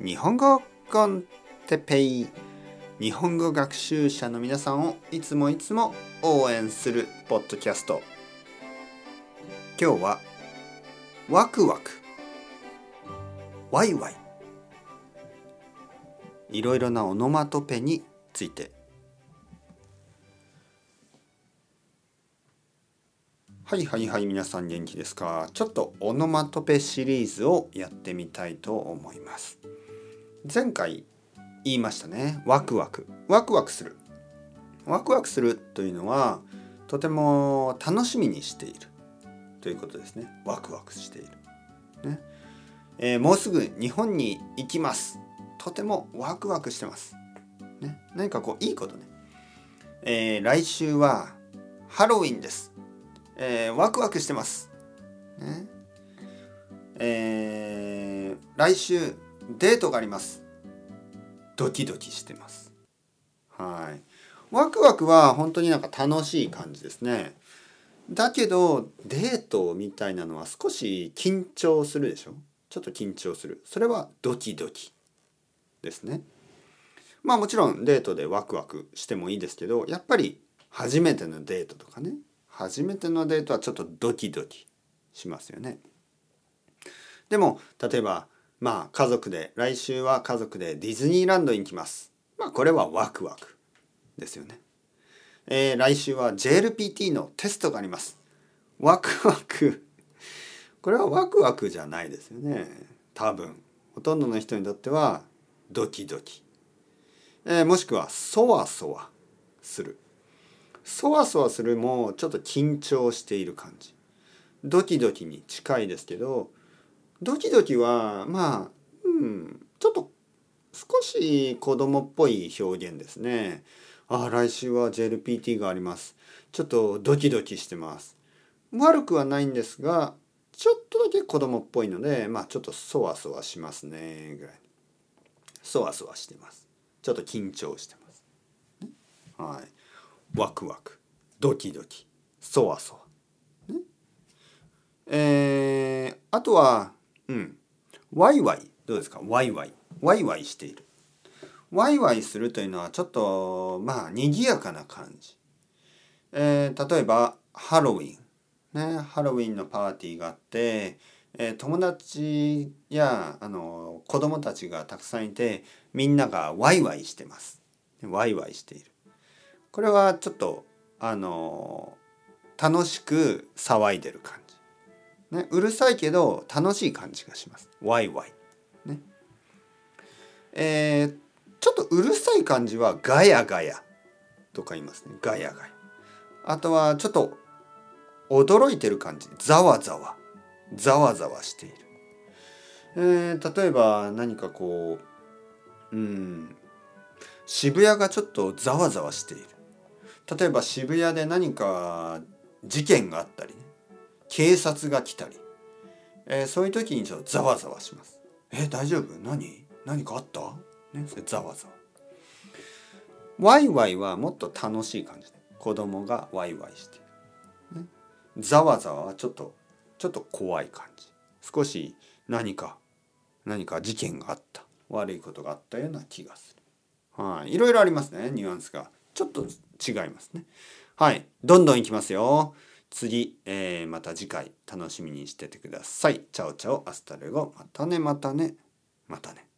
日本語コンテペイ。日本語学習者の皆さんをいつもいつも応援するポッドキャスト。今日はワクワク。ワイワイ。いろいろなオノマトペについて。はいはいはい皆さん元気ですか？ちょっとオノマトペシリーズをやってみたいと思います。前回言いましたね。ワクワク。ワクワクする。ワクワクするというのはとても楽しみにしている。ということですね。ワクワクしている、ね。えー、もうすぐ日本に行きます。とてもワクワクしてます、ね、何かこういいことね、えー、来週はハロウィンです。えー、ワクワクしてます。ね。えー、来週デートがあります。ドキドキしてます。はい。ワクワクは本当になんか楽しい感じですね。だけどデートみたいなのは少し緊張するでしょ？ちょっと緊張する。それはドキドキですね。まあもちろんデートでワクワクしてもいいですけどやっぱり初めてのデートとかね初めてのデートはちょっとドキドキしますよね。でも例えばまあ家族で来週は家族でディズニーランドに行きます。まあこれはワクワクですよね。えー、来週は JLPT のテストがあります。ワクワクこれはワクワクじゃないですよね。多分ほとんどの人にとってはドキドキ、えー、もしくはそわそわするそわそわするもちょっと緊張している感じドキドキに近いですけどドキドキはまあうんちょっと少し子供っぽい表現ですね。ああ来週は JLPT があります。ちょっとドキドキしてます。悪くはないんですがちょっとだけ子供っぽいのでまあちょっとそわそわしますねぐらい。そわそわしてます。ちょっと緊張してます、はい。ワクワク。ドキドキ。そわそわ、ね、えー、あとはうん。ワイワイ。どうですか？ワイワイ。ワイワイしている。ワイワイするというのはちょっとまあ賑やかな感じ、えー、例えばハロウィン。ねハロウィンのパーティーがあって、えー、友達やあの子供たちがたくさんいてみんながワイワイしてます。ワイワイしている。これはちょっとあの楽しく騒いでる感じ、ね、うるさいけど楽しい感じがします。ワイワイね。えー、ちょっとうるさい感じはガヤガヤとか言いますね。ガヤガヤ。あとはちょっと驚いてる感じ。ざわざわ。ざわざわしている、えー、例えば何かこううん。渋谷がちょっとざわざわしている。例えば渋谷で何か事件があったり、ね、警察が来たり、えー、そういう時にちょっとざわざわします。え大丈夫？何？何かあった？ねそれざわざわ。ワイワイはもっと楽しい感じで。子供がワイワイして。る、ね、ざわざわはちょっとちょっと怖い感じ。少し何か何か事件があった。悪いことがあったような気がする。はい。いろいろありますね。ニュアンスが。ちょっと違いますね。はい。どんどんいきますよ。次、えー、また次回楽しみにしててください。 Ciao ciao, hasta luego。またね、またね、またね。